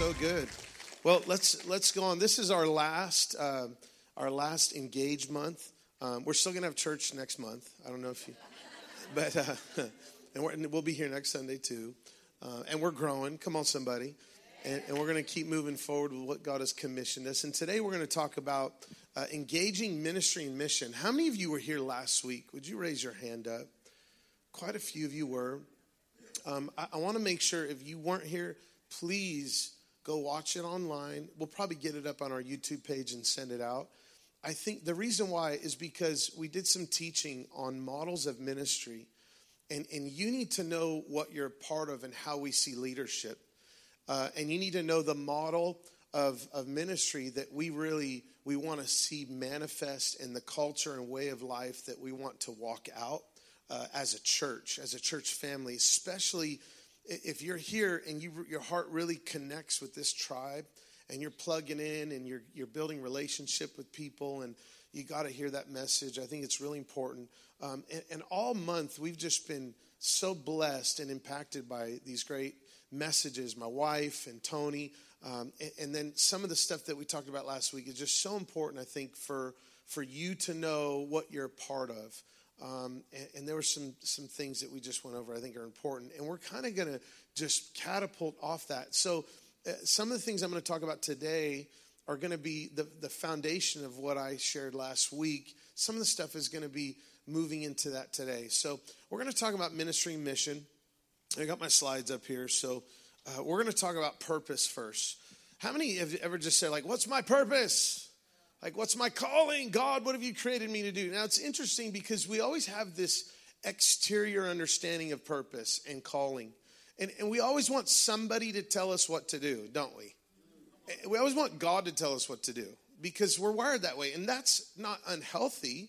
so good. Well, let's let's go on. This is our last uh, our last engaged month. Um, we're still gonna have church next month. I don't know if you, but uh, and, we will be here next Sunday too. Uh, and we're growing. Come on, somebody. And, and we're going to keep moving forward with what God has commissioned us. And today we're going to talk about uh, engaging ministry and mission. How many of you were here last week? Would you raise your hand up? Quite a few of you were. Um, I, I want to make sure if you weren't here, please go watch it online. We'll probably get it up on our YouTube page and send it out. I think the reason why is because we did some teaching on models of ministry, and, and you need to know what you're part of and how we see leadership. Uh, and you need to know the model of, of ministry that we really we want to see manifest in the culture and way of life that we want to walk out uh, as a church, as a church family, especially if you're here and you, your heart really connects with this tribe and you're plugging in and you're, you're building relationship with people and you got to hear that message i think it's really important. Um, and, and, all month we've just been so blessed and impacted by these great messages my wife and tony um, and, and, then some of the stuff that we talked about last week is just so important i think for for you to know what you're a part of um, and, and, there were some some things that we just went over I think are important, and we're kind of going to just catapult off that. So uh, some of the things I'm going to talk about today are going to be the the foundation of what I shared last week. Some of the stuff is going to be moving into that today. So we're going to talk about ministry mission. I got my slides up here, so uh, we're going to talk about purpose first. How many have ever just said like, "What's my purpose?" Like, what's my calling? God, what have you created me to do? Now, it's interesting because we always have this exterior understanding of purpose and calling. And, and we always want somebody to tell us what to do, don't we? We always want God to tell us what to do because we're wired that way. And that's not unhealthy,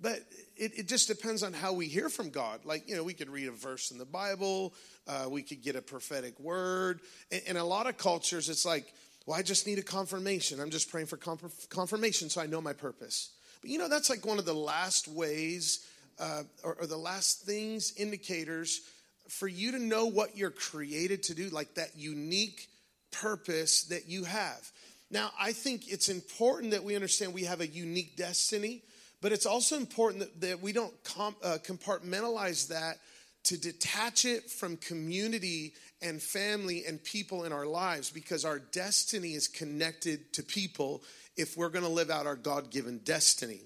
but it, it just depends on how we hear from God. Like, you know, we could read a verse in the Bible, uh, we could get a prophetic word. In a lot of cultures, it's like, well, I just need a confirmation. I'm just praying for confirmation so I know my purpose. But you know, that's like one of the last ways uh, or, or the last things, indicators for you to know what you're created to do, like that unique purpose that you have. Now, I think it's important that we understand we have a unique destiny, but it's also important that, that we don't com- uh, compartmentalize that to detach it from community and family and people in our lives because our destiny is connected to people if we're going to live out our God given destiny.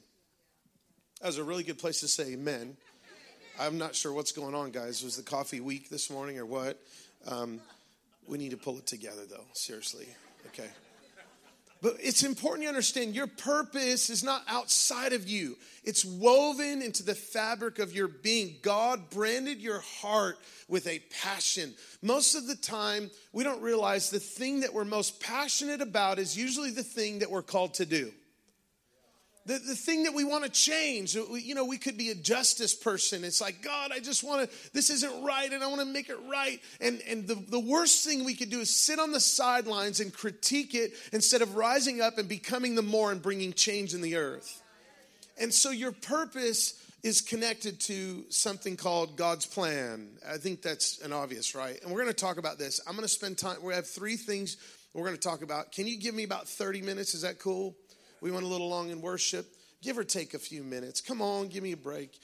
That was a really good place to say amen. I'm not sure what's going on, guys. Was the coffee weak this morning or what? Um, we need to pull it together, though, seriously. Okay. But it's important you understand your purpose is not outside of you. It's woven into the fabric of your being. God branded your heart with a passion. Most of the time, we don't realize the thing that we're most passionate about is usually the thing that we're called to do the, the thing that we want to change. You know, we could be a justice person. It's like, God, I just want to, this isn't right and I want to make it right. And, and the, the worst thing we could do is sit on the sidelines and critique it instead of rising up and becoming the more and bringing change in the earth. And so your purpose is connected to something called God's plan. I think that's an obvious, right? And we're going to talk about this. I'm going to spend time, we have three things we're going to talk about. Can you give me about 30 minutes? Is that cool? We went a little long in worship. Give or take a few minutes. Come on, give me a break.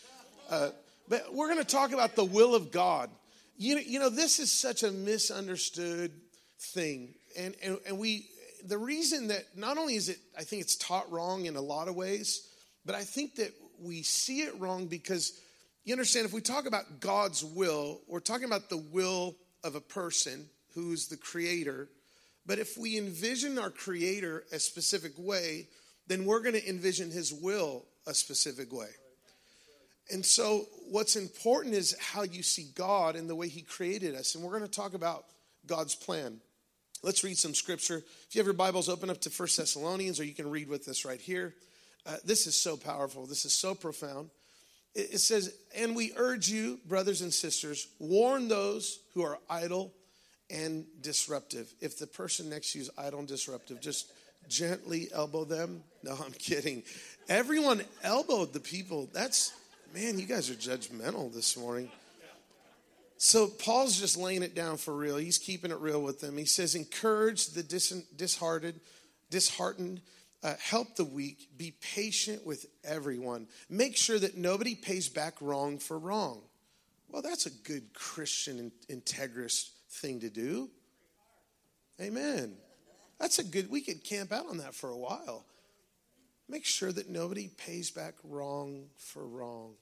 Uh, but we're going to talk about the will of God. You know, you know, this is such a misunderstood thing. And, and, and we, the reason that not only is it, I think it's taught wrong in a lot of ways, but I think that we see it wrong because you understand if we talk about God's will, we're talking about the will of a person who's the creator. But if we envision our creator a specific way, then we're going to envision his will a specific way. And so, what's important is how you see God and the way he created us. And we're going to talk about God's plan. Let's read some scripture. If you have your Bibles, open up to First Thessalonians, or you can read with us right here. Uh, this is so powerful. This is so profound. It, it says, And we urge you, brothers and sisters, warn those who are idle and disruptive. If the person next to you is idle and disruptive, just gently elbow them. No, I'm kidding. Everyone elbowed the people. That's, man, you guys are judgmental this morning. So Paul's just laying it down for real. He's keeping it real with them. He says, encourage the dis- disheartened, disheartened, uh, help the weak, be patient with everyone. Make sure that nobody pays back wrong for wrong. Well, that's a good Christian integrist thing to do. Amen. That's a good, we could camp out on that for a while. Make sure that nobody pays back wrong for wrong.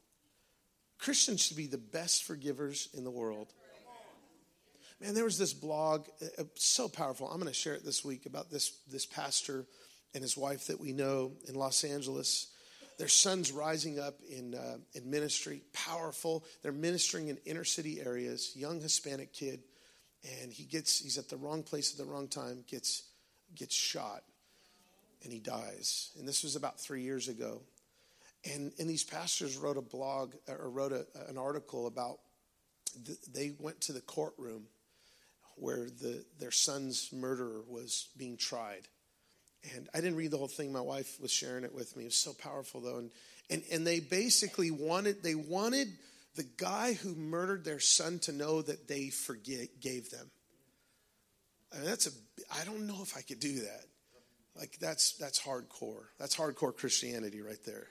Christians should be the best forgivers in the world. Man, there was this blog, uh, uh, so powerful. I'm going to share it this week about this, this pastor and his wife that we know in Los Angeles. Their son's rising up in, uh, in ministry, powerful. They're ministering in inner city areas, young Hispanic kid, and he gets, he's at the wrong place at the wrong time, gets, gets shot, and he dies. And this was about three years ago. And, and these pastors wrote a blog or wrote a, an article about the, they went to the courtroom where the, their son's murderer was being tried. And I didn't read the whole thing. My wife was sharing it with me. It was so powerful though. And, and, and they basically wanted, they wanted the guy who murdered their son to know that they forgave them. I mean, that's a, I don't know if I could do that. Like that's, that's hardcore. That's hardcore Christianity right there.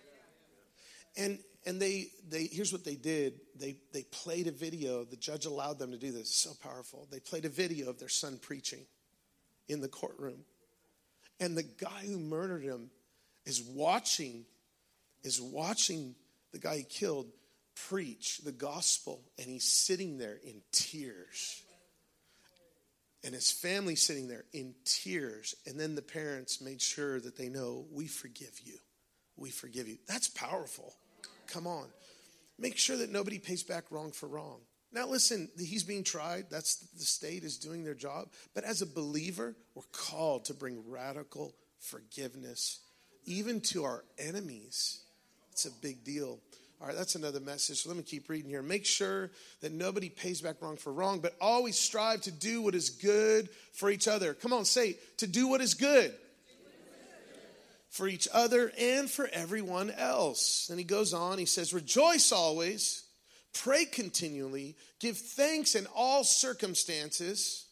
And and they they here's what they did. They they played a video. The judge allowed them to do this. So powerful. They played a video of their son preaching in the courtroom. And the guy who murdered him is watching is watching the guy he killed preach the gospel and he's sitting there in tears and his family sitting there in tears and then the parents made sure that they know we forgive you we forgive you. That's powerful. Come on. Make sure that nobody pays back wrong for wrong. Now, listen, he's being tried. That's the state is doing their job. But as a believer, we're called to bring radical forgiveness, even to our enemies. It's a big deal. All right, that's another message. So let me keep reading here. Make sure that nobody pays back wrong for wrong, but always strive to do what is good for each other. Come on, say, to do what is good for each other and for everyone else. And he goes on, he says, Rejoice always, pray continually, give thanks in all circumstances,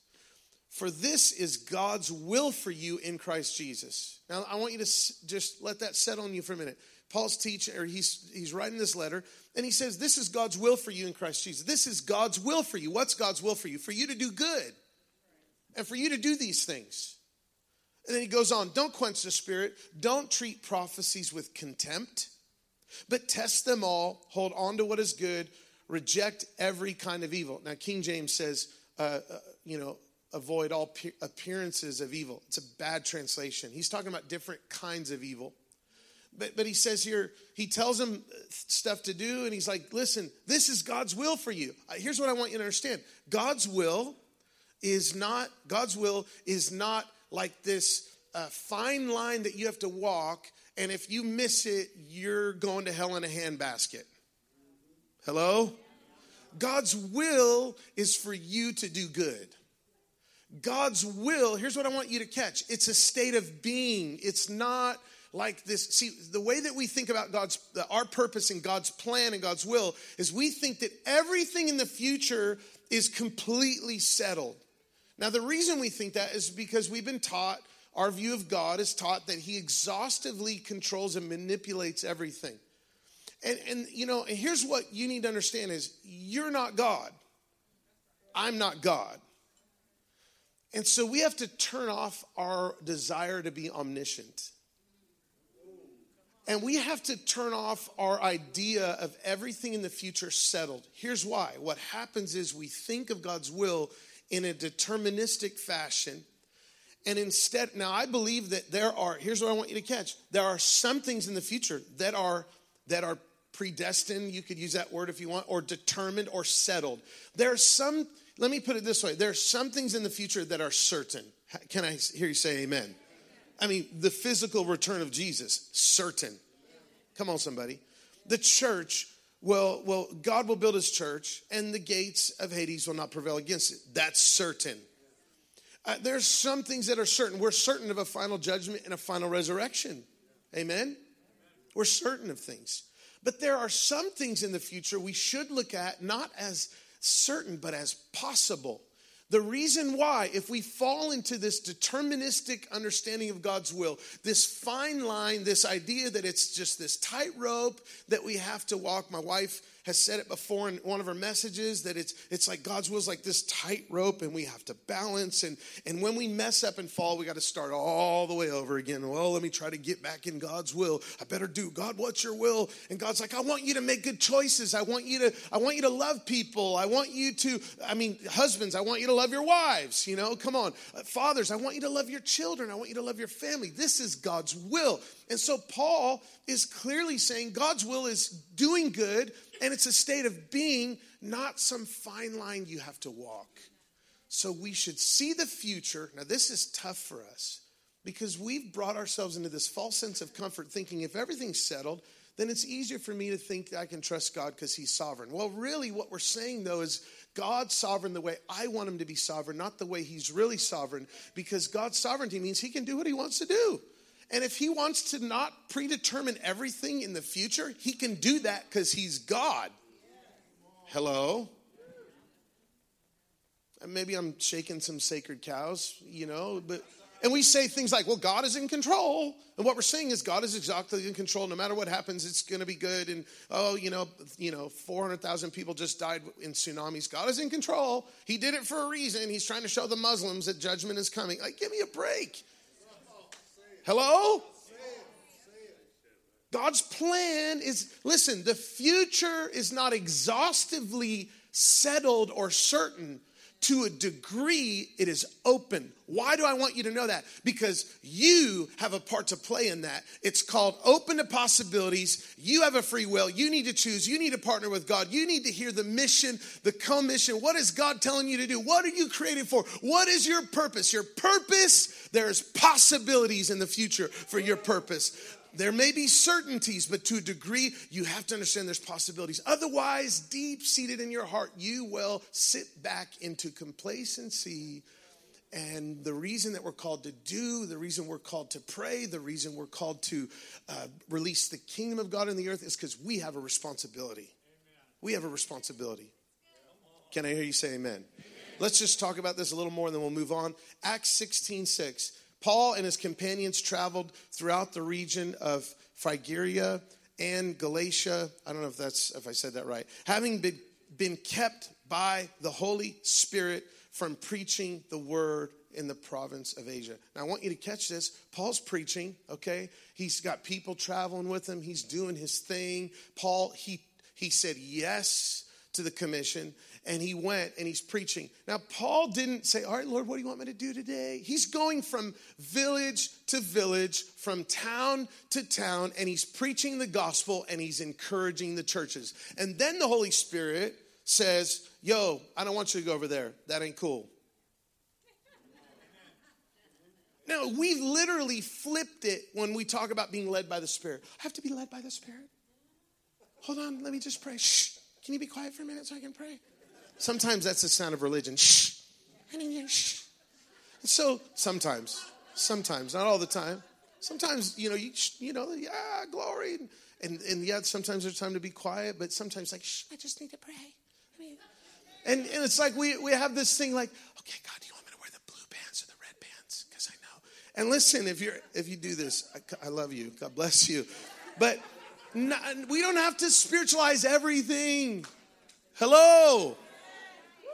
for this is God's will for you in Christ Jesus. Now, I want you to just let that settle on you for a minute. Paul's teaching, or he's, he's writing this letter, and he says, This is God's will for you in Christ Jesus. This is God's will for you. What's God's will for you? For you to do good and for you to do these things. And then he goes on don't quench the spirit, don't treat prophecies with contempt, but test them all, hold on to what is good, reject every kind of evil. Now, King James says, uh, uh, you know, avoid all appearances of evil. It's a bad translation. He's talking about different kinds of evil. But, but he says here, he tells him stuff to do, and he's like, listen, this is God's will for you. Uh, here's what I want you to understand God's will is not, God's will is not like this uh, fine line that you have to walk, and if you miss it, you're going to hell in a handbasket. Hello? God's will is for you to do good. God's will, here's what I want you to catch it's a state of being. It's not like this. See, the way that we think about God's, our purpose and God's plan and God's will is we think that everything in the future is completely settled. Now, the reason we think that is because we've been taught, our view of God is taught that He exhaustively controls and manipulates everything. And, and you know, and here's what you need to understand is you're not God. I'm not God. And so we have to turn off our desire to be omniscient. And we have to turn off our idea of everything in the future settled. Here's why. What happens is we think of God's will in a deterministic fashion. And instead, now I believe that there are, here's what I want you to catch. There are some things in the future that are that are predestined, you could use that word if you want, or determined or settled. There are some, let me put it this way, there are some things in the future that are certain. Can I hear you say amen? I mean, the physical return of Jesus, certain. Come on, somebody. The church well, well, God will build his church and the gates of Hades will not prevail against it. That's certain. Uh, there's some things that are certain. We're certain of a final judgment and a final resurrection. Amen? We're certain of things. But there are some things in the future we should look at not as certain, but as possible. The reason why, if we fall into this deterministic understanding of God's will, this fine line, this idea that it's just this tightrope that we have to walk, my wife has said it before in one of her messages that it's it's like God's will is like this tightrope and we have to balance. And and when we mess up and fall we got to start all the way over again. Well let me try to get back in God's will. I better do God what's your will? And God's like I want you to make good choices. I want you to I want you to love people. I want you to I mean husbands I want you to love your wives you know? Come on. Uh, fathers I want you to love your children. I want you to love your family. This is God's will. And so Paul is clearly saying God's will is doing good and it's a state of being, not some fine line you have to walk. So we should see the future. Now, this is tough for us because we've brought ourselves into this false sense of comfort thinking if everything's settled, then it's easier for me to think I can trust God because He's sovereign. Well, really, what we're saying though is God's sovereign the way I want Him to be sovereign, not the way He's really sovereign, because God's sovereignty means He can do what He wants to do. And if he wants to not predetermine everything in the future, he can do that because he's God. Hello? And maybe I'm shaking some sacred cows, you know, but and we say things like, well, God is in control. And what we're saying is God is exactly in control. No matter what happens, it's going to be good. And oh, you know, you know, 400,000 people just died in tsunamis. God is in control. He did it for a reason. He's trying to show the Muslims that judgment is coming. Like, give me a break. Hello? God's plan is listen, the future is not exhaustively settled or certain. To a degree, it is open. Why do I want you to know that? Because you have a part to play in that. It's called open to possibilities. You have a free will. You need to choose. You need to partner with God. You need to hear the mission, the commission. What is God telling you to do? What are you created for? What is your purpose? Your purpose, there's possibilities in the future for your purpose. There may be certainties, but to a degree, you have to understand there's possibilities. Otherwise, deep seated in your heart, you will sit back into complacency. And the reason that we're called to do, the reason we're called to pray, the reason we're called to uh, release the kingdom of God in the earth is because we have a responsibility. We have a responsibility. Can I hear you say amen? amen? Let's just talk about this a little more and then we'll move on. Acts 16 6. Paul and his companions traveled throughout the region of Phrygia and Galatia. I don't know if that's if I said that right. Having been, been kept by the Holy Spirit from preaching the word in the province of Asia. Now I want you to catch this. Paul's preaching, okay? He's got people traveling with him. He's doing his thing. Paul he he said yes to the commission and he went and he's preaching. Now, Paul didn't say, All right, Lord, what do you want me to do today? He's going from village to village, from town to town, and he's preaching the gospel and he's encouraging the churches. And then the Holy Spirit says, Yo, I don't want you to go over there. That ain't cool. Now, we've literally flipped it when we talk about being led by the Spirit. I have to be led by the Spirit. Hold on, let me just pray. Shh. Can you be quiet for a minute so I can pray? Sometimes that's the sound of religion. Shh. Shh. So sometimes, sometimes, not all the time. Sometimes, you know, you, you know, yeah, glory. And, and yeah, sometimes there's time to be quiet, but sometimes like, shh, I just need to pray. And, and it's like we, we have this thing like, okay, God, do you want me to wear the blue pants or the red pants? Because I know. And listen, if you're if you do this, I, I love you. God bless you. But not, we don't have to spiritualize everything. Hello.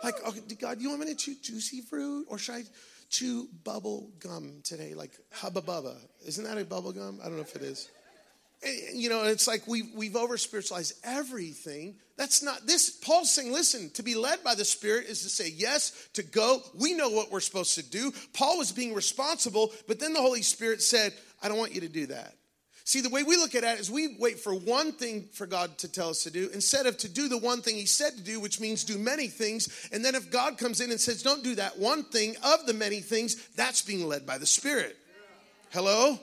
Like, okay, God, do you want me to chew juicy fruit or should I chew bubble gum today? Like Hubba Bubba. Isn't that a bubble gum? I don't know if it is. And, you know, it's like we've, we've over spiritualized everything. That's not this. Paul's saying, listen, to be led by the Spirit is to say yes, to go. We know what we're supposed to do. Paul was being responsible, but then the Holy Spirit said, I don't want you to do that. See, the way we look at it is we wait for one thing for God to tell us to do instead of to do the one thing He said to do, which means do many things. And then if God comes in and says, don't do that one thing of the many things, that's being led by the Spirit. Hello?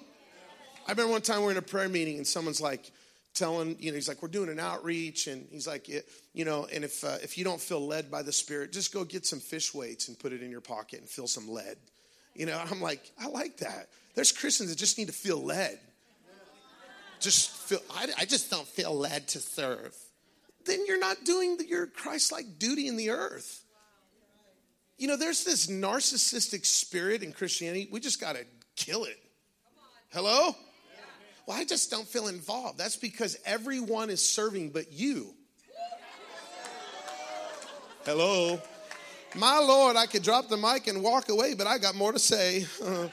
I remember one time we are in a prayer meeting and someone's like, telling you know he's like we're doing an outreach and he's like you know and if uh, if you don't feel led by the spirit just go get some fish weights and put it in your pocket and feel some lead you know i'm like i like that there's christians that just need to feel led just feel, I, I just don't feel led to serve. then you're not doing your Christ like duty in the earth. You know, there's this narcissistic spirit in Christianity. We just got to kill it. Hello? Well, I just don't feel involved. That's because everyone is serving but you. Hello? My Lord, I could drop the mic and walk away, but I got more to say.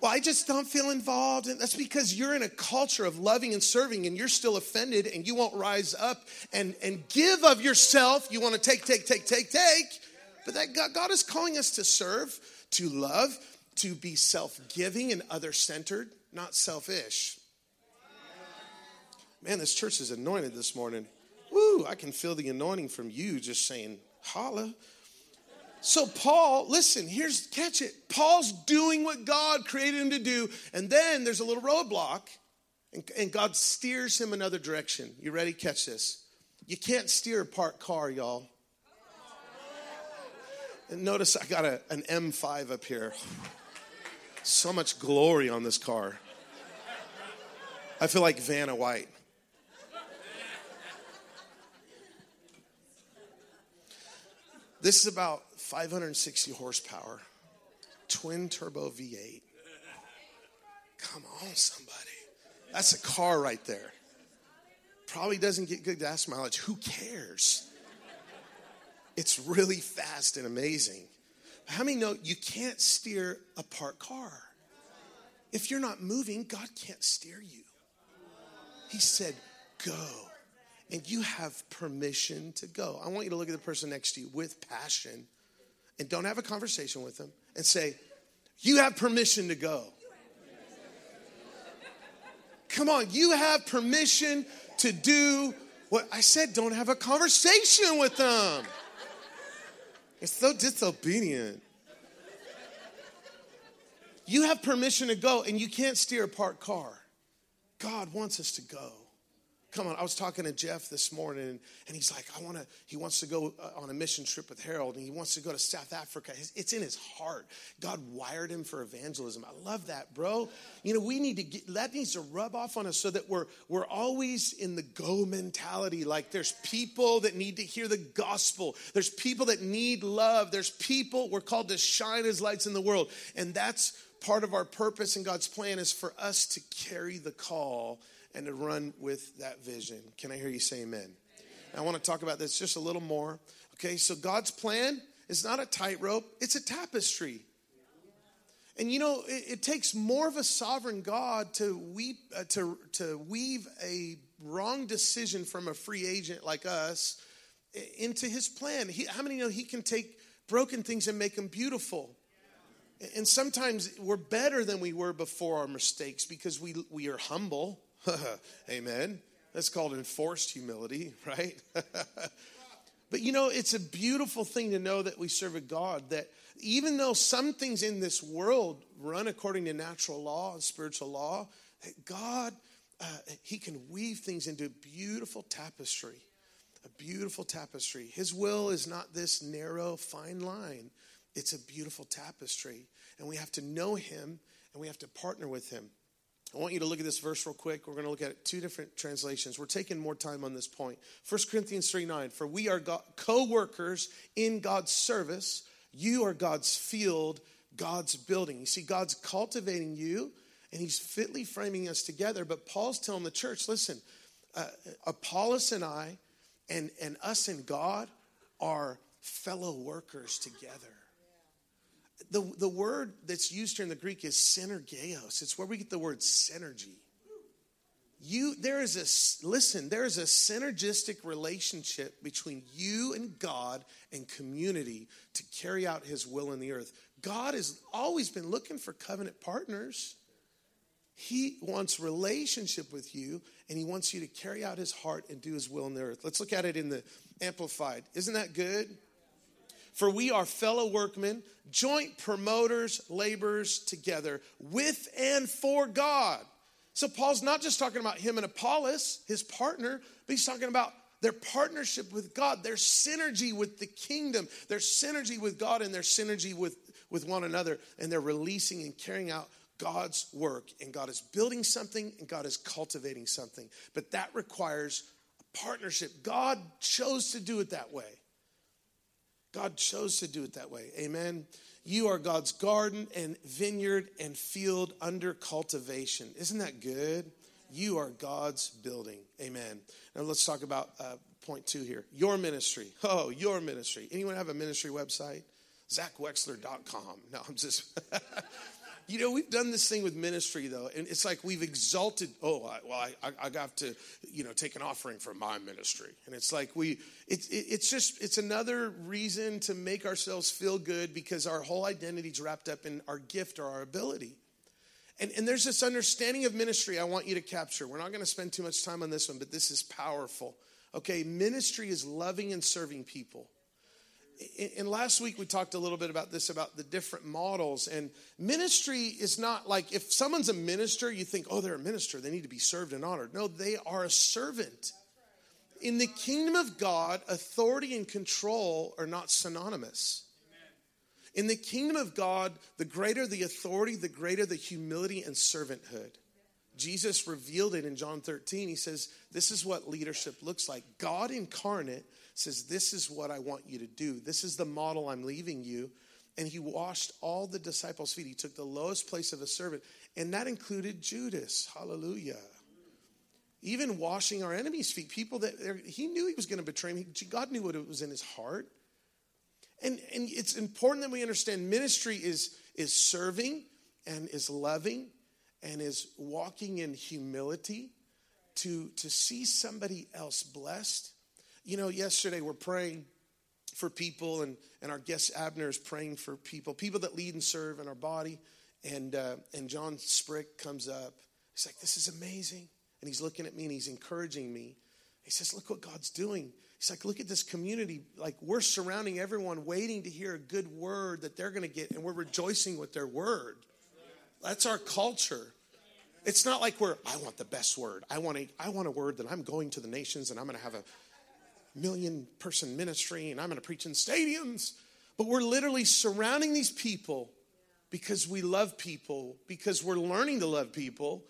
Well, I just don't feel involved. And that's because you're in a culture of loving and serving and you're still offended and you won't rise up and, and give of yourself. You want to take, take, take, take, take. But that God, God is calling us to serve, to love, to be self giving and other centered, not selfish. Man, this church is anointed this morning. Woo, I can feel the anointing from you just saying, holla. So, Paul, listen, here's catch it. Paul's doing what God created him to do, and then there's a little roadblock, and, and God steers him another direction. You ready? Catch this. You can't steer a parked car, y'all. And notice I got a, an M5 up here. So much glory on this car. I feel like Vanna White. This is about 560 horsepower, twin turbo V8. Come on, somebody. That's a car right there. Probably doesn't get good gas mileage. Who cares? It's really fast and amazing. How many know you can't steer a parked car? If you're not moving, God can't steer you. He said, Go and you have permission to go. I want you to look at the person next to you with passion and don't have a conversation with them and say, You have permission to go. Come on, you have permission to do what I said, don't have a conversation with them. It's so disobedient. You have permission to go, and you can't steer a parked car. God wants us to go. Come on, I was talking to Jeff this morning, and he's like, I want to, he wants to go uh, on a mission trip with Harold, and he wants to go to South Africa. It's in his heart. God wired him for evangelism. I love that, bro. You know, we need to get, that needs to rub off on us so that we're, we're always in the go mentality. Like there's people that need to hear the gospel. There's people that need love. There's people, we're called to shine as lights in the world. And that's part of our purpose and God's plan is for us to carry the call and to run with that vision. Can I hear you say amen? amen. I want to talk about this just a little more. Okay, so God's plan is not a tightrope, it's a tapestry. And you know, it, it, takes more of a sovereign God to weep, uh, to, to weave a wrong decision from a free agent like us into his plan. He, how many know he can take broken things and make them beautiful? And sometimes we're better than we were before our mistakes because we, we are humble. Amen. That's called enforced humility, right? but you know, it's a beautiful thing to know that we serve a God that even though some things in this world run according to natural law and spiritual law, that God, uh, He can weave things into a beautiful tapestry. A beautiful tapestry. His will is not this narrow, fine line, it's a beautiful tapestry. And we have to know Him and we have to partner with Him. I want you to look at this verse real quick. We're going to look at two different translations. We're taking more time on this point. 1 Corinthians 3 9. For we are co workers in God's service. You are God's field, God's building. You see, God's cultivating you and He's fitly framing us together. But Paul's telling the church listen, uh, Apollos and I and, and us and God are fellow workers together the, the word that's used here in the Greek is synergeos. It's where we get the word synergy. You, there is a, listen, there is a synergistic relationship between you and God and community to carry out his will in the earth. God has always been looking for covenant partners. He wants relationship with you and he wants you to carry out his heart and do his will in the earth. Let's look at it in the Amplified. Isn't that good? For we are fellow workmen, joint promoters, laborers together with and for God. So Paul's not just talking about him and Apollos, his partner, but he's talking about their partnership with God, their synergy with the kingdom, their synergy with God, and their synergy with, with one another. And they're releasing and carrying out God's work. And God is building something and God is cultivating something. But that requires a partnership. God chose to do it that way. God chose to do it that way. Amen. You are God's garden and vineyard and field under cultivation. Isn't that good? You are God's building. Amen. Now let's talk about uh, point two here. Your ministry. Oh, your ministry. Anyone have a ministry website? ZachWexler.com. No, I'm just. You know, we've done this thing with ministry though, and it's like we've exalted. Oh, I, well, I, I got to, you know, take an offering for my ministry, and it's like we. It's it, it's just it's another reason to make ourselves feel good because our whole identity is wrapped up in our gift or our ability. And, and there's this understanding of ministry I want you to capture. We're not going to spend too much time on this one, but this is powerful. Okay, ministry is loving and serving people and last week we talked a little bit about this about the different models and ministry is not like if someone's a minister you think oh they're a minister. They need to be served and honored. No they are a servant. In the kingdom of god authority and control are not synonymous. In the kingdom of god the greater the authority the greater the humility and servanthood jesus revealed it in john 13 he says this is what leadership looks like god incarnate says, This is what I want you to do. This is the model I'm leaving you. And he washed all the disciples' feet. He took the lowest place of a servant, and that included Judas. Hallelujah. Even washing our enemies' feet, people that he knew he was going to betray him. God knew what was in his heart. And, and it's important that we understand ministry is, is serving and is loving and is walking in humility to, to see somebody else blessed you know, yesterday we're praying for people, and, and our guest Abner is praying for people, people that lead and serve in our body. And, uh, and John Sprick comes up. He's like, This is amazing. And he's looking at me and he's encouraging me. He says, Look what God's doing. He's like, Look at this community. Like, we're surrounding everyone, waiting to hear a good word that they're going to get, and we're rejoicing with their word. That's our culture. It's not like we're, I want the best word. I want a, I want a word that I'm going to the nations and I'm going to have a million person ministry and I'm going to preach in stadiums. But we're literally surrounding these people because we love people, because we're learning to love people.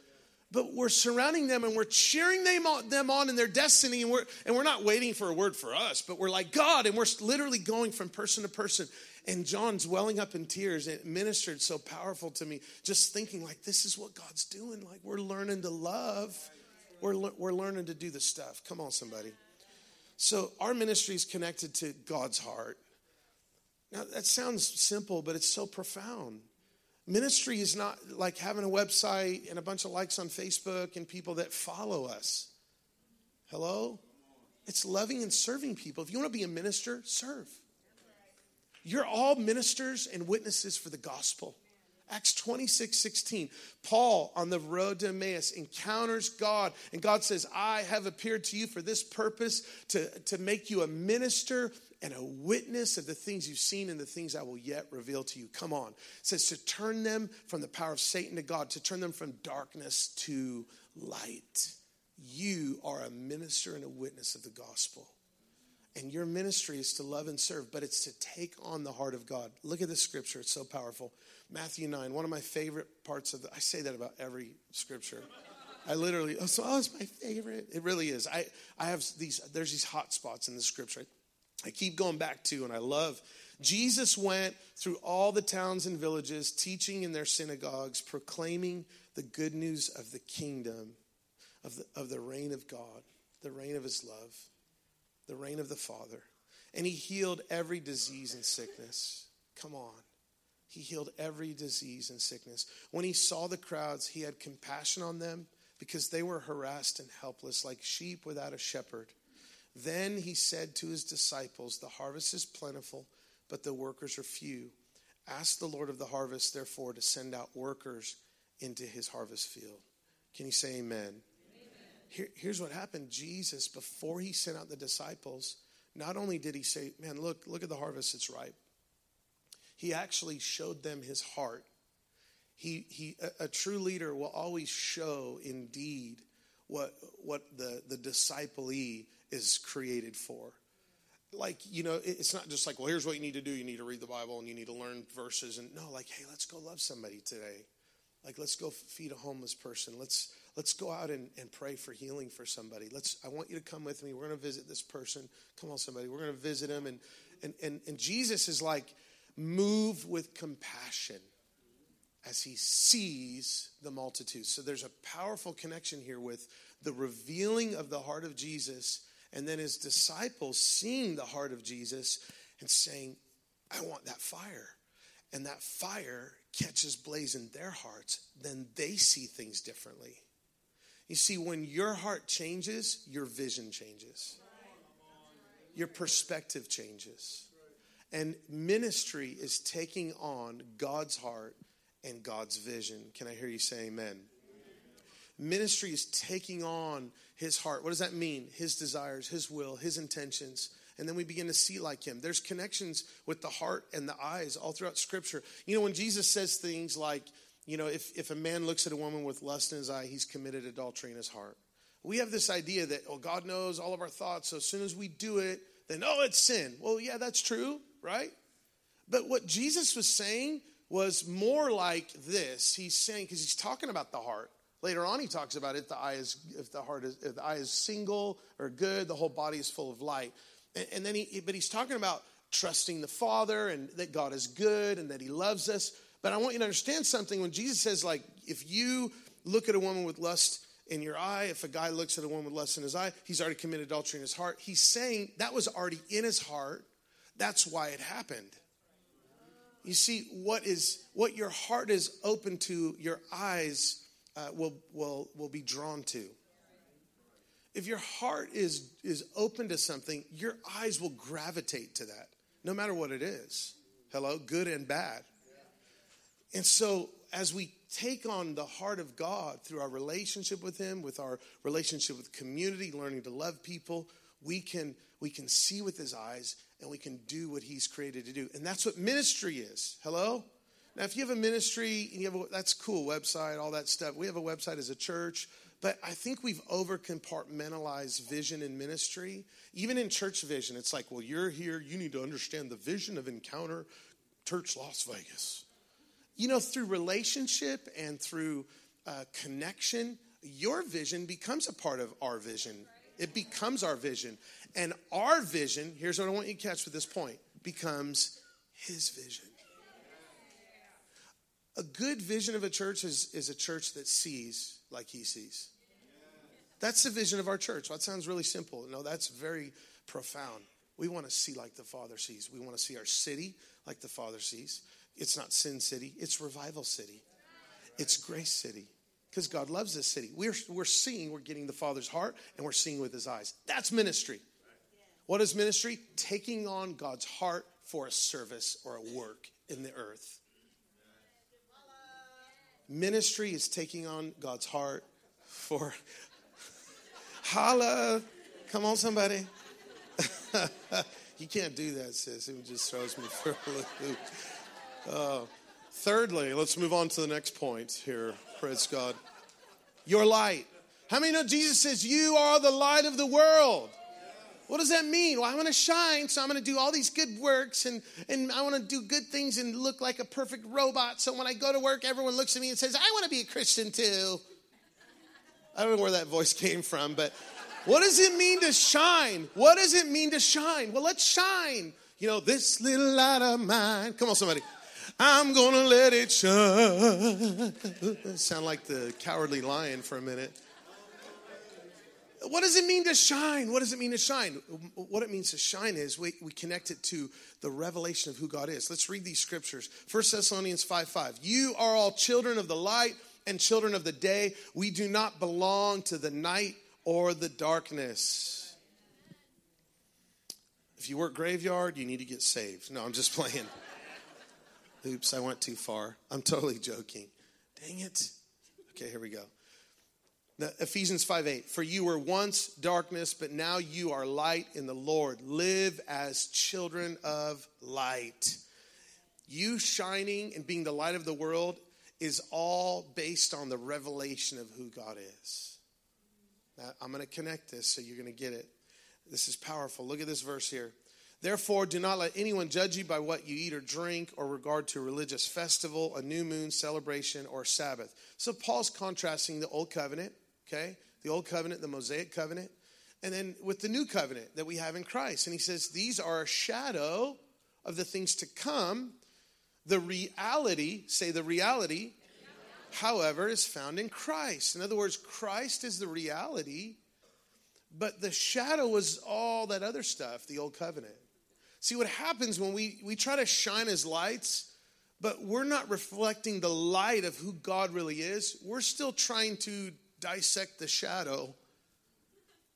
But we're surrounding them and we're cheering them on, them on in their destiny. And we're, and we're not waiting for a word for us, but we're like God. And we're literally going from person to person. And John's welling up in tears. It ministered so powerful to me, just thinking, like, this is what God's doing. Like, we're learning to love, we're, we're learning to do the stuff. Come on, somebody. So our ministry is connected to God's heart. Now, that sounds simple, but it's so profound. Ministry is not like having a website and a bunch of likes on Facebook and people that follow us. Hello? It's loving and serving people. If you want to be a minister, serve. You're all ministers and witnesses for the gospel. Acts 26, 16. Paul on the road to Emmaus encounters God, and God says, I have appeared to you for this purpose to, to make you a minister and a witness of the things you've seen and the things I will yet reveal to you. Come on. It says to turn them from the power of Satan to God, to turn them from darkness to light. You are a minister and a witness of the gospel. And your ministry is to love and serve, but it's to take on the heart of God. Look at this scripture, it's so powerful. Matthew 9, one of my favorite parts of the, I say that about every scripture. I literally, oh, so oh, it's my favorite. It really is. I, I have these, there's these hot spots in the scripture. I keep going back to, and I love. Jesus went through all the towns and villages, teaching in their synagogues, proclaiming the good news of the kingdom, of the, of the reign of God, the reign of his love, the reign of the Father. And he healed every disease and sickness. Come on. He healed every disease and sickness. When he saw the crowds, he had compassion on them because they were harassed and helpless, like sheep without a shepherd. Then he said to his disciples, The harvest is plentiful, but the workers are few. Ask the Lord of the harvest, therefore, to send out workers into his harvest field. Can you say amen? Here, here's what happened Jesus, before he sent out the disciples, not only did he say, Man, look, look at the harvest, it's ripe he actually showed them his heart. He, he, a, a true leader will always show indeed what, what the, the disciplee is created for. Like, you know, it's not just like, well, here's what you need to do. You need to read the Bible and you need to learn verses. And no, like, hey, let's go love somebody today. Like, let's go feed a homeless person. Let's, let's go out and, and pray for healing for somebody. Let's I want you to come with me. We're gonna visit this person. Come on, somebody. We're gonna visit him. And and and, and Jesus is like, move with compassion as he sees the multitude. So there's a powerful connection here with the revealing of the heart of Jesus and then his disciples seeing the heart of Jesus and saying, I want that fire. And that fire catches blaze in their hearts, then they see things differently. You see, when your heart changes, your vision changes, your perspective changes. And ministry is taking on God's heart and God's vision. Can I hear you say amen? Ministry is taking on his heart. What does that mean? His desires, his will, his intentions. And then we begin to see like him. There's connections with the heart and the eyes all throughout scripture. You know, when Jesus says things like, you know, if, if a man looks at a woman with lust in his eye, he's committed adultery in his heart. We have this idea that, oh, God knows all of our thoughts. So as soon as we do it, then, oh, it's sin. Well, yeah, that's true, right? But what Jesus was saying was more like this. He's saying, because he's talking about the heart. Later on, he talks about if the eye is if the heart is if the eye is single or good, the whole body is full of light. And, and then he, but he's talking about trusting the Father and that God is good and that He loves us. But I want you to understand something. When Jesus says, like, if you look at a woman with lust in your eye, if a guy looks at a woman with lust in his eye, he's already committed adultery in his heart. He's saying that was already in his heart. That's why it happened. You see, what is what your heart is open to, your eyes uh, will, will, will be drawn to. If your heart is, is open to something, your eyes will gravitate to that, no matter what it is. Hello, good and bad. And so, as we take on the heart of God through our relationship with Him, with our relationship with community, learning to love people, we can, we can see with His eyes and we can do what He's created to do. And that's what ministry is. Hello? Now, if you have a ministry and you have a, that's cool website, all that stuff. We have a website as a church, but I think we've over compartmentalized vision and ministry. Even in church vision, it's like, well, you're here, you need to understand the vision of Encounter Church Las Vegas. You know, through relationship and through uh, connection, your vision becomes a part of our vision. It becomes our vision. And our vision, here's what I want you to catch with this point, becomes his vision. A good vision of a church is, is a church that sees like he sees. That's the vision of our church. Well, that sounds really simple. No, that's very profound. We want to see like the Father sees. We want to see our city like the Father sees. It's not Sin City, it's Revival City. It's Grace City because God loves this city. We're, we're seeing, we're getting the Father's heart and we're seeing with his eyes. That's ministry. What is ministry? Taking on God's heart for a service or a work in the earth. Ministry is taking on God's heart for holla. Come on, somebody. you can't do that, sis. It just throws me for a loop. Uh, thirdly, let's move on to the next point here. Praise God. Your light. How many know Jesus says, You are the light of the world? What does that mean? Well, I want to shine, so I'm going to do all these good works and, and I want to do good things and look like a perfect robot. So when I go to work, everyone looks at me and says, I want to be a Christian too. I don't know where that voice came from, but what does it mean to shine? What does it mean to shine? Well, let's shine. You know, this little light of mine. Come on, somebody. I'm gonna let it shine. Sound like the cowardly lion for a minute. What does it mean to shine? What does it mean to shine? What it means to shine is we, we connect it to the revelation of who God is. Let's read these scriptures. 1 Thessalonians 5 5. You are all children of the light and children of the day. We do not belong to the night or the darkness. If you work graveyard, you need to get saved. No, I'm just playing. Oops, I went too far. I'm totally joking. Dang it. Okay, here we go. Ephesians 5 8. For you were once darkness, but now you are light in the Lord. Live as children of light. You shining and being the light of the world is all based on the revelation of who God is. Now, I'm going to connect this so you're going to get it. This is powerful. Look at this verse here. Therefore, do not let anyone judge you by what you eat or drink or regard to a religious festival, a new moon celebration, or Sabbath. So, Paul's contrasting the old covenant okay? The old covenant, the Mosaic covenant, and then with the new covenant that we have in Christ. And he says, These are a shadow of the things to come. The reality, say the reality, however, is found in Christ. In other words, Christ is the reality, but the shadow was all that other stuff, the old covenant. See what happens when we, we try to shine as lights, but we're not reflecting the light of who God really is. We're still trying to dissect the shadow.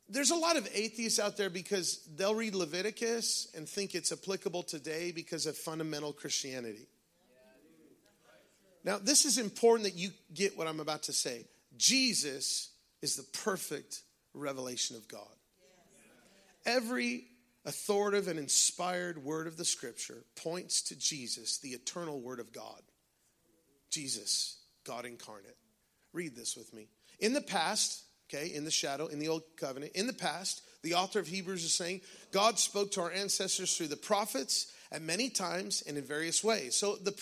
There's a lot of atheists out there because they'll read Leviticus and think it's applicable today because of fundamental Christianity. Now, this is important that you get what I'm about to say. Jesus is the perfect revelation of God. Every authoritative and inspired word of the scripture points to Jesus, the eternal word of God. Jesus, God incarnate. Read this with me. In the past, okay, in the shadow, in the old covenant, in the past, the author of Hebrews is saying, God spoke to our ancestors through the prophets at many times and in various ways. So the,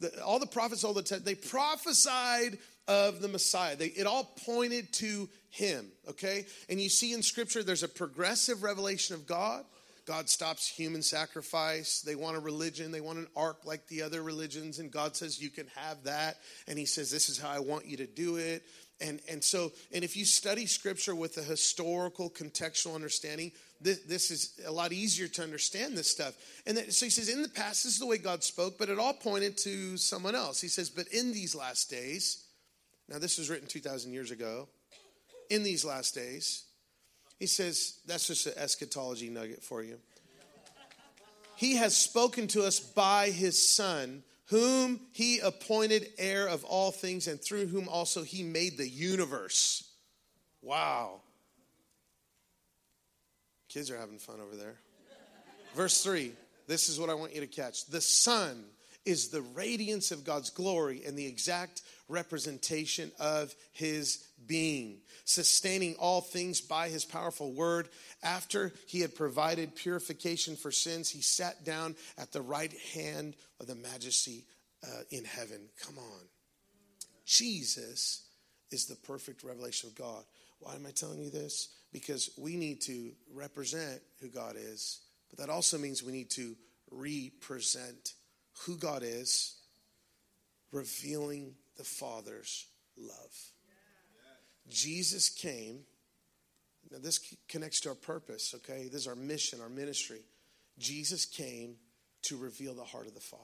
the all the prophets all the time they prophesied of the Messiah. They, it all pointed to him, okay? And you see in scripture there's a progressive revelation of God. God stops human sacrifice. They want a religion. They want an ark like the other religions. And God says, You can have that. And He says, This is how I want you to do it. And, and so, and if you study scripture with a historical, contextual understanding, this, this is a lot easier to understand this stuff. And then, so he says, in the past, this is the way God spoke, but it all pointed to someone else. He says, but in these last days, now this was written 2,000 years ago, in these last days, he says, that's just an eschatology nugget for you. He has spoken to us by his Son whom he appointed heir of all things, and through whom also he made the universe. Wow. Kids are having fun over there. Verse 3 this is what I want you to catch. The Son is the radiance of God's glory and the exact representation of his being, sustaining all things by his powerful word. After he had provided purification for sins, he sat down at the right hand of the majesty uh, in heaven. Come on. Jesus is the perfect revelation of God. Why am I telling you this? Because we need to represent who God is, but that also means we need to represent who God is, revealing the Father's love. Jesus came. Now, this connects to our purpose, okay? This is our mission, our ministry. Jesus came to reveal the heart of the Father.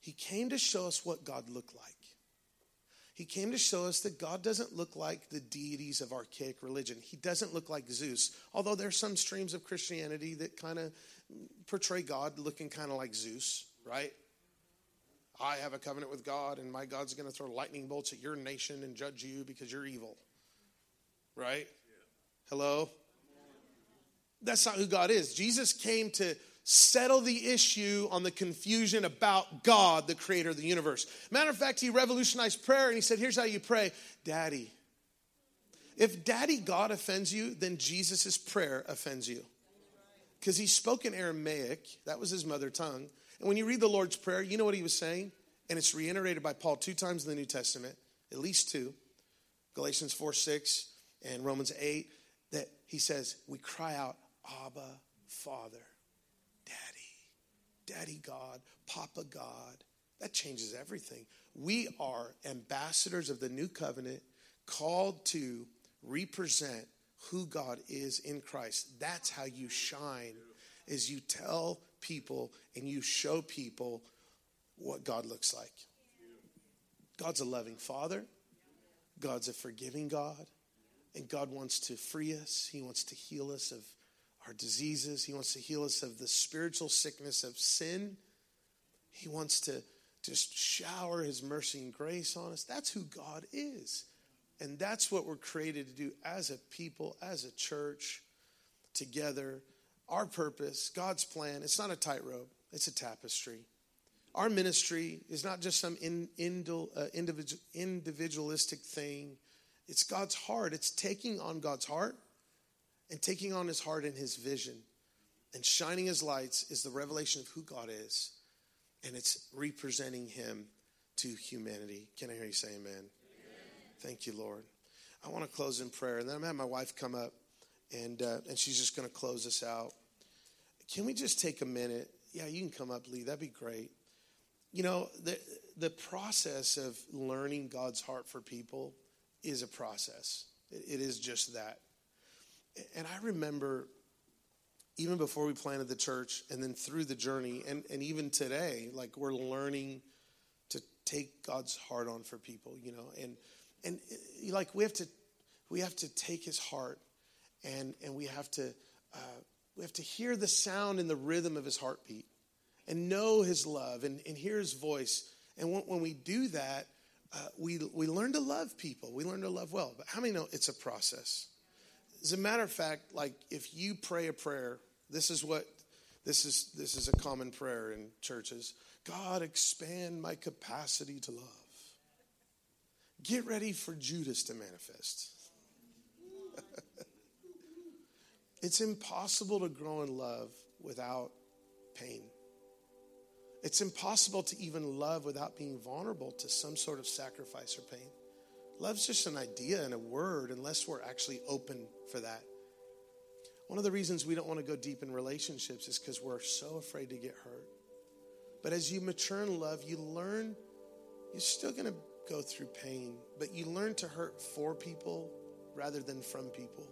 He came to show us what God looked like. He came to show us that God doesn't look like the deities of archaic religion. He doesn't look like Zeus, although there's some streams of Christianity that kind of portray God looking kind of like Zeus, right? I have a covenant with God, and my God's going to throw lightning bolts at your nation and judge you because you're evil. Right? Hello? That's not who God is. Jesus came to settle the issue on the confusion about God, the creator of the universe. Matter of fact, he revolutionized prayer and he said, Here's how you pray Daddy. If Daddy God offends you, then Jesus' prayer offends you. Because he spoke in Aramaic, that was his mother tongue. And when you read the Lord's Prayer, you know what he was saying? And it's reiterated by Paul two times in the New Testament, at least two Galatians 4 6 and Romans 8, that he says, We cry out, Abba, Father, Daddy, Daddy God, Papa God. That changes everything. We are ambassadors of the new covenant called to represent who God is in Christ. That's how you shine is you tell people and you show people what God looks like. God's a loving father. God's a forgiving God. And God wants to free us. He wants to heal us of our diseases. He wants to heal us of the spiritual sickness of sin. He wants to just shower His mercy and grace on us. That's who God is. And that's what we're created to do as a people, as a church, together. Our purpose, God's plan, it's not a tightrope, it's a tapestry. Our ministry is not just some in, uh, individual, individualistic thing. It's God's heart. It's taking on God's heart and taking on his heart and his vision and shining his lights is the revelation of who God is. And it's representing him to humanity. Can I hear you say amen? amen. Thank you, Lord. I want to close in prayer. And then I'm going to have my wife come up, and, uh, and she's just going to close us out. Can we just take a minute? Yeah, you can come up, Lee. That'd be great. You know, the, the process of learning God's heart for people is a process, it, it is just that. And I remember even before we planted the church and then through the journey and, and even today like we're learning to take god's heart on for people you know and and eh, like we have to we have to take his heart and and we have to uh, we have to hear the sound and the rhythm of his heartbeat and know his love and, and hear his voice and when, when we do that uh, we we learn to love people we learn to love well but how many know it's a process as a matter of fact, like if you pray a prayer, this is what this is this is a common prayer in churches. God, expand my capacity to love. Get ready for Judas to manifest. it's impossible to grow in love without pain. It's impossible to even love without being vulnerable to some sort of sacrifice or pain. Love's just an idea and a word unless we're actually open for that. One of the reasons we don't want to go deep in relationships is because we're so afraid to get hurt. But as you mature in love, you learn you're still going to go through pain, but you learn to hurt for people rather than from people.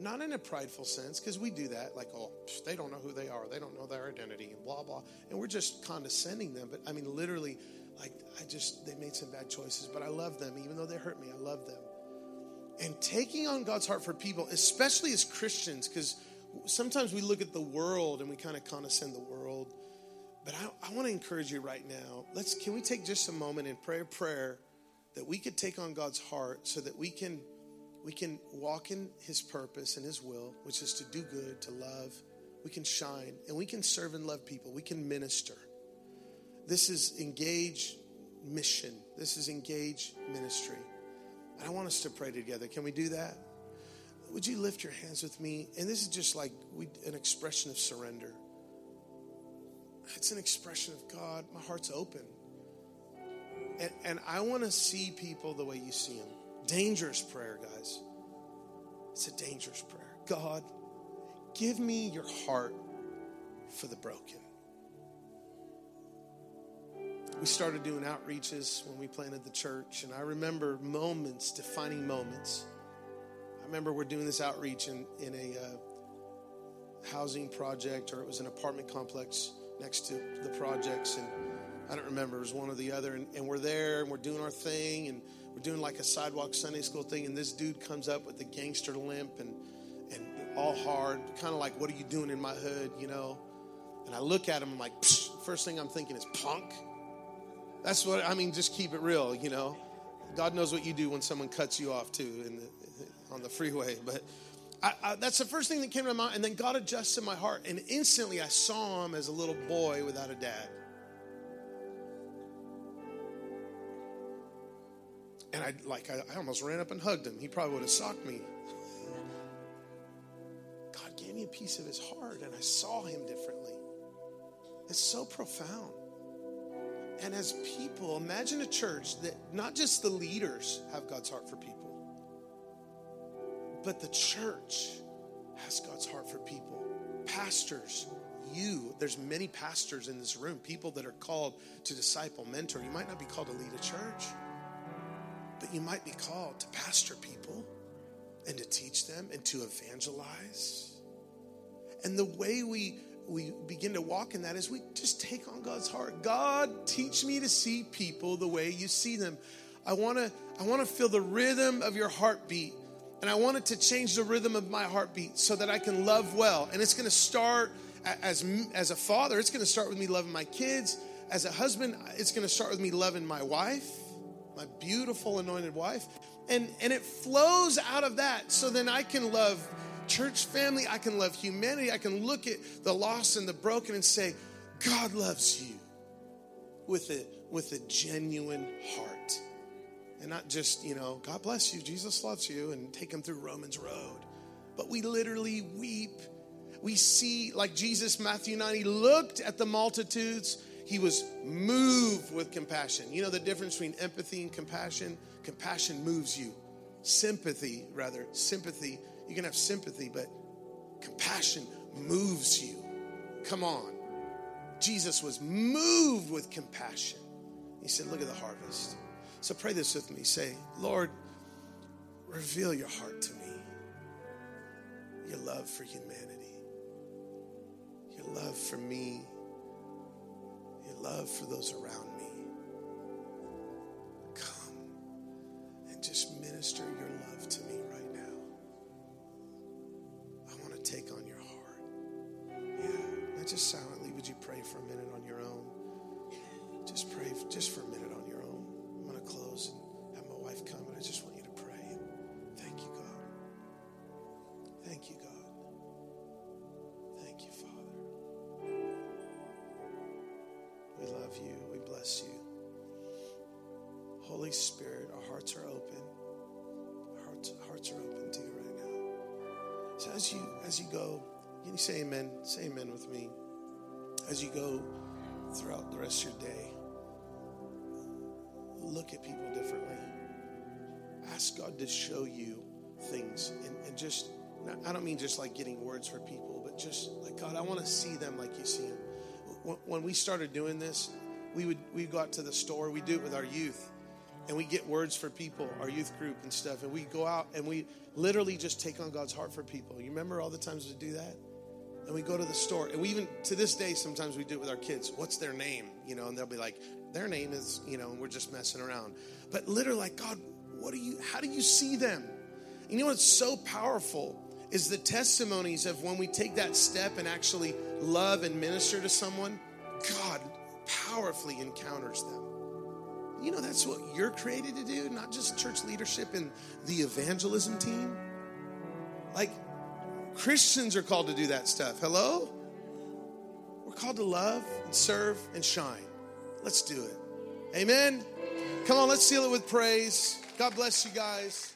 Not in a prideful sense, because we do that, like, oh, they don't know who they are, they don't know their identity, and blah, blah. And we're just condescending them. But I mean, literally, like I just they made some bad choices, but I love them even though they hurt me. I love them. And taking on God's heart for people, especially as Christians, because sometimes we look at the world and we kind of condescend the world. But I, I want to encourage you right now. Let's can we take just a moment and pray a prayer that we could take on God's heart so that we can we can walk in his purpose and his will, which is to do good, to love. We can shine and we can serve and love people. We can minister. This is engage mission. This is engage ministry. And I want us to pray together. Can we do that? Would you lift your hands with me? And this is just like we, an expression of surrender. It's an expression of God. My heart's open. And, and I want to see people the way you see them. Dangerous prayer, guys. It's a dangerous prayer. God, give me your heart for the broken we started doing outreaches when we planted the church, and I remember moments, defining moments. I remember we're doing this outreach in, in a uh, housing project, or it was an apartment complex next to the projects, and I don't remember, it was one or the other. And, and we're there, and we're doing our thing, and we're doing like a sidewalk Sunday school thing, and this dude comes up with a gangster limp and, and all hard, kind of like, What are you doing in my hood, you know? And I look at him, I'm like, first thing I'm thinking is punk. That's what I mean. Just keep it real, you know. God knows what you do when someone cuts you off too in the, on the freeway. But I, I, that's the first thing that came to my mind. And then God adjusted my heart, and instantly I saw him as a little boy without a dad. And I like I, I almost ran up and hugged him. He probably would have socked me. God gave me a piece of his heart, and I saw him differently. It's so profound. And as people, imagine a church that not just the leaders have God's heart for people, but the church has God's heart for people. Pastors, you, there's many pastors in this room, people that are called to disciple, mentor. You might not be called to lead a church, but you might be called to pastor people and to teach them and to evangelize. And the way we we begin to walk in that is we just take on God's heart. God, teach me to see people the way you see them. I want to I want to feel the rhythm of your heartbeat. And I want it to change the rhythm of my heartbeat so that I can love well. And it's going to start as as a father, it's going to start with me loving my kids. As a husband, it's going to start with me loving my wife, my beautiful anointed wife. And and it flows out of that so then I can love church family, I can love humanity, I can look at the lost and the broken and say, God loves you with a, with a genuine heart. And not just, you know, God bless you, Jesus loves you, and take them through Romans Road. But we literally weep. We see, like Jesus, Matthew 9, he looked at the multitudes. He was moved with compassion. You know the difference between empathy and compassion? Compassion moves you. sympathy, rather, sympathy. You can have sympathy, but compassion moves you. Come on. Jesus was moved with compassion. He said, Look at the harvest. So pray this with me. Say, Lord, reveal your heart to me, your love for humanity, your love for me, your love for those around me. Come and just minister your love to me right now. I want to take on your heart. Yeah, not just silently. Would you pray for a minute on your own? Just pray just for a minute on your own. I'm going to close and have my wife come, and I just want you to pray. Thank you, God. Thank you, God. Holy Spirit, our hearts are open. Our hearts, hearts are open to you right now. So as you as you go, can you say amen? Say amen with me. As you go throughout the rest of your day, look at people differently. Ask God to show you things and, and just I don't mean just like getting words for people, but just like God, I want to see them like you see them. When we started doing this, we would we go out to the store. We do it with our youth, and we get words for people, our youth group and stuff. And we go out and we literally just take on God's heart for people. You remember all the times we do that? And we go to the store, and we even to this day sometimes we do it with our kids. What's their name? You know, and they'll be like, their name is, you know, and we're just messing around. But literally, like, God, what do you? How do you see them? You know what's so powerful is the testimonies of when we take that step and actually love and minister to someone. God powerfully encounters them. You know, that's what you're created to do, not just church leadership and the evangelism team. Like, Christians are called to do that stuff. Hello? We're called to love and serve and shine. Let's do it. Amen. Come on, let's seal it with praise. God bless you guys.